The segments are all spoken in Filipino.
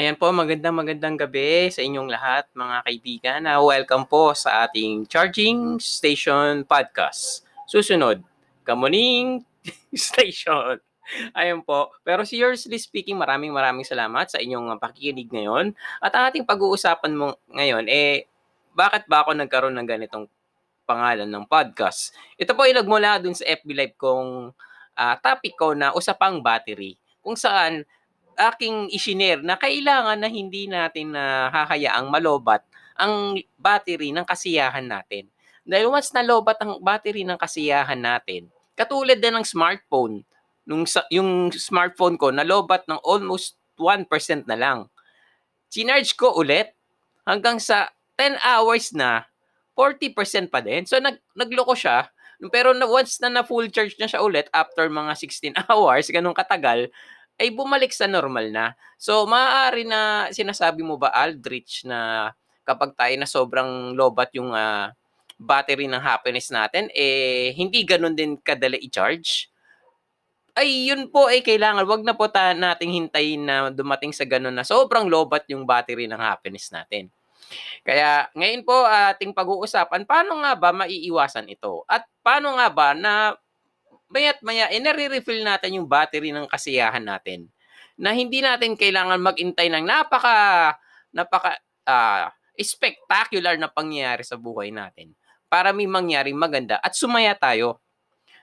Ayan po, magandang magandang gabi sa inyong lahat mga kaibigan. Uh, welcome po sa ating Charging Station Podcast. Susunod, Kamuning Station. Ayan po. Pero seriously speaking, maraming maraming salamat sa inyong pakikinig ngayon. At ang ating pag-uusapan mo ngayon, eh, bakit ba ako nagkaroon ng ganitong pangalan ng podcast? Ito po ay nagmula dun sa FB Live kong uh, topic ko na usapang battery. Kung saan aking isinare na kailangan na hindi natin na uh, hahayaang malobat ang battery ng kasiyahan natin. Dahil once na lobat ang battery ng kasiyahan natin, katulad din ng smartphone, nung yung smartphone ko nalobat ng almost 1% na lang. Chinarge ko ulit hanggang sa 10 hours na 40% pa din. So nag nagloko siya. Pero na, once na na full charge na siya ulit after mga 16 hours, ganun katagal, ay bumalik sa normal na. So, maaari na sinasabi mo ba, Aldrich, na kapag tayo na sobrang lobat yung uh, battery ng happiness natin, eh, hindi ganun din kadali i-charge? Ay, yun po ay kailangan. Wag na po ta nating hintayin na dumating sa ganun na sobrang lobat yung battery ng happiness natin. Kaya ngayon po ating pag-uusapan, paano nga ba maiiwasan ito? At paano nga ba na maya't maya, eh, nare-refill natin yung battery ng kasiyahan natin. Na hindi natin kailangan magintay ng napaka, napaka, uh, spectacular na pangyayari sa buhay natin para may mangyaring maganda at sumaya tayo.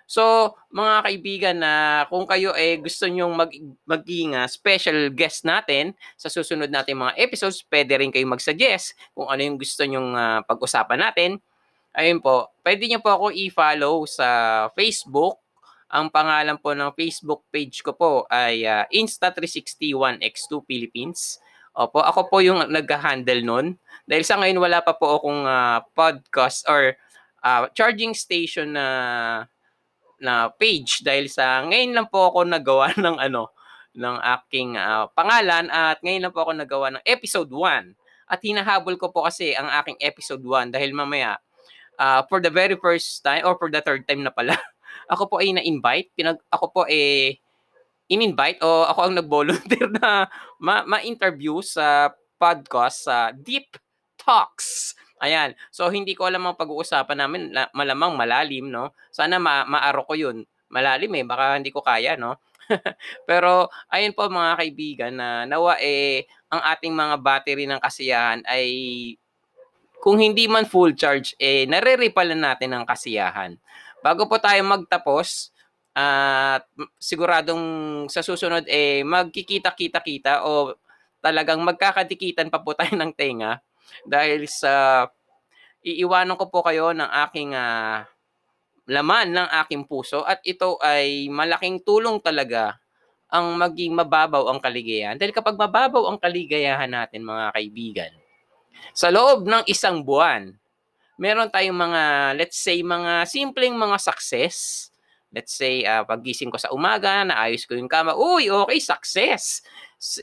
So, mga kaibigan na kung kayo eh gusto nyong mag, maging uh, special guest natin sa susunod natin mga episodes, pwede rin kayo mag-suggest kung ano yung gusto nyong uh, pag-usapan natin. Ayun po, pwede nyo po ako i-follow sa Facebook ang pangalan po ng Facebook page ko po ay uh, Insta361X2 Philippines. Opo, ako po yung nag-handle nun. Dahil sa ngayon wala pa po akong uh, podcast or uh, charging station na na page dahil sa ngayon lang po ako nagawa ng ano ng aking uh, pangalan at ngayon lang po ako nagawa ng episode 1. At hinahabol ko po kasi ang aking episode 1 dahil mamaya uh, for the very first time or for the third time na pala ako po ay na-invite. Pinag, ako po ay in-invite o ako ang nag-volunteer na ma- ma-interview sa podcast sa Deep Talks. Ayan. So, hindi ko alam ang pag-uusapan namin. Malamang malalim, no? Sana ma- maaro ko yun. Malalim eh. Baka hindi ko kaya, no? Pero, ayun po mga kaibigan na nawa eh, ang ating mga battery ng kasiyahan ay kung hindi man full charge, eh, nare-repalan natin ang kasiyahan. Bago po tayo magtapos, at uh, siguradong sa susunod eh magkikita-kita-kita o talagang magkakadikitan pa po tayo ng tenga dahil sa iiwanan ko po kayo ng aking uh, laman ng aking puso at ito ay malaking tulong talaga ang maging mababaw ang kaligayahan. Dahil kapag mababaw ang kaligayahan natin mga kaibigan, sa loob ng isang buwan, meron tayong mga, let's say, mga simpleng mga success. Let's say, uh, pagising ko sa umaga, naayos ko yung kama, uy, okay, success.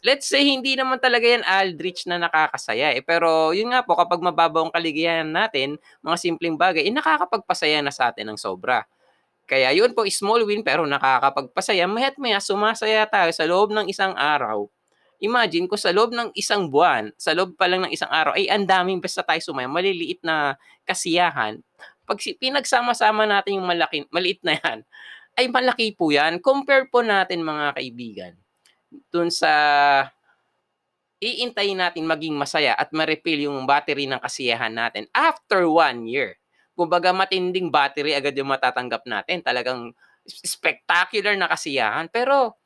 Let's say, hindi naman talaga yan Aldrich na nakakasaya. Eh. Pero yun nga po, kapag mababaw ang kaligayahan natin, mga simpleng bagay, eh, nakakapagpasaya na sa atin ng sobra. Kaya yun po, small win pero nakakapagpasaya. Maya't maya, sumasaya tayo sa loob ng isang araw imagine ko sa loob ng isang buwan, sa loob pa lang ng isang araw, ay ang daming basta tayo sumaya, maliliit na kasiyahan. Pag pinagsama-sama natin yung malaki, maliit na yan, ay malaki po yan. Compare po natin mga kaibigan dun sa iintayin natin maging masaya at ma-refill yung battery ng kasiyahan natin after one year. Kumbaga matinding battery agad yung matatanggap natin. Talagang spectacular na kasiyahan. Pero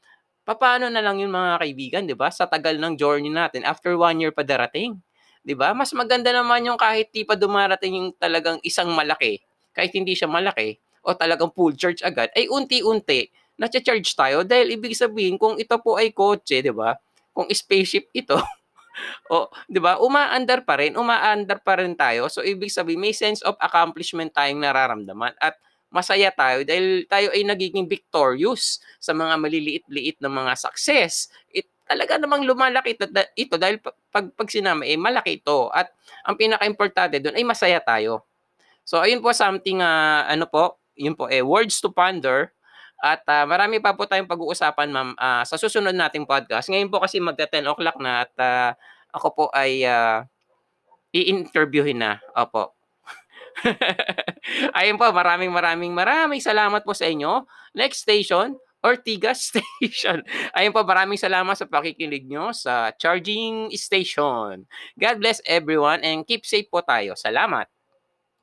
paano na lang yung mga kaibigan, 'di ba? Sa tagal ng journey natin, after one year pa darating. 'Di ba? Mas maganda naman yung kahit di pa dumarating yung talagang isang malaki, kahit hindi siya malaki, o talagang full charge agad, ay unti-unti na-charge tayo dahil ibig sabihin kung ito po ay kotse, 'di ba? Kung spaceship ito, o 'di ba? Umaandar pa rin, umaandar pa rin tayo. So ibig sabihin may sense of accomplishment tayong nararamdaman at masaya tayo dahil tayo ay nagiging victorious sa mga maliliit-liit na mga success. It, talaga namang lumalaki ito, ito dahil pag, pag sinama, eh, malaki ito. At ang pinaka-importante doon ay masaya tayo. So, ayun po something, uh, ano po, yun po, eh, words to ponder. At ah, marami pa po tayong pag-uusapan, ma'am, ah, sa susunod nating podcast. Ngayon po kasi magte-10 o'clock na at ah, ako po ay ah, i-interviewin na. Opo. Ayun po, maraming maraming maraming salamat po sa inyo. Next station, Ortigas Station. Ayun po, maraming salamat sa pakikinig nyo sa charging station. God bless everyone and keep safe po tayo. Salamat.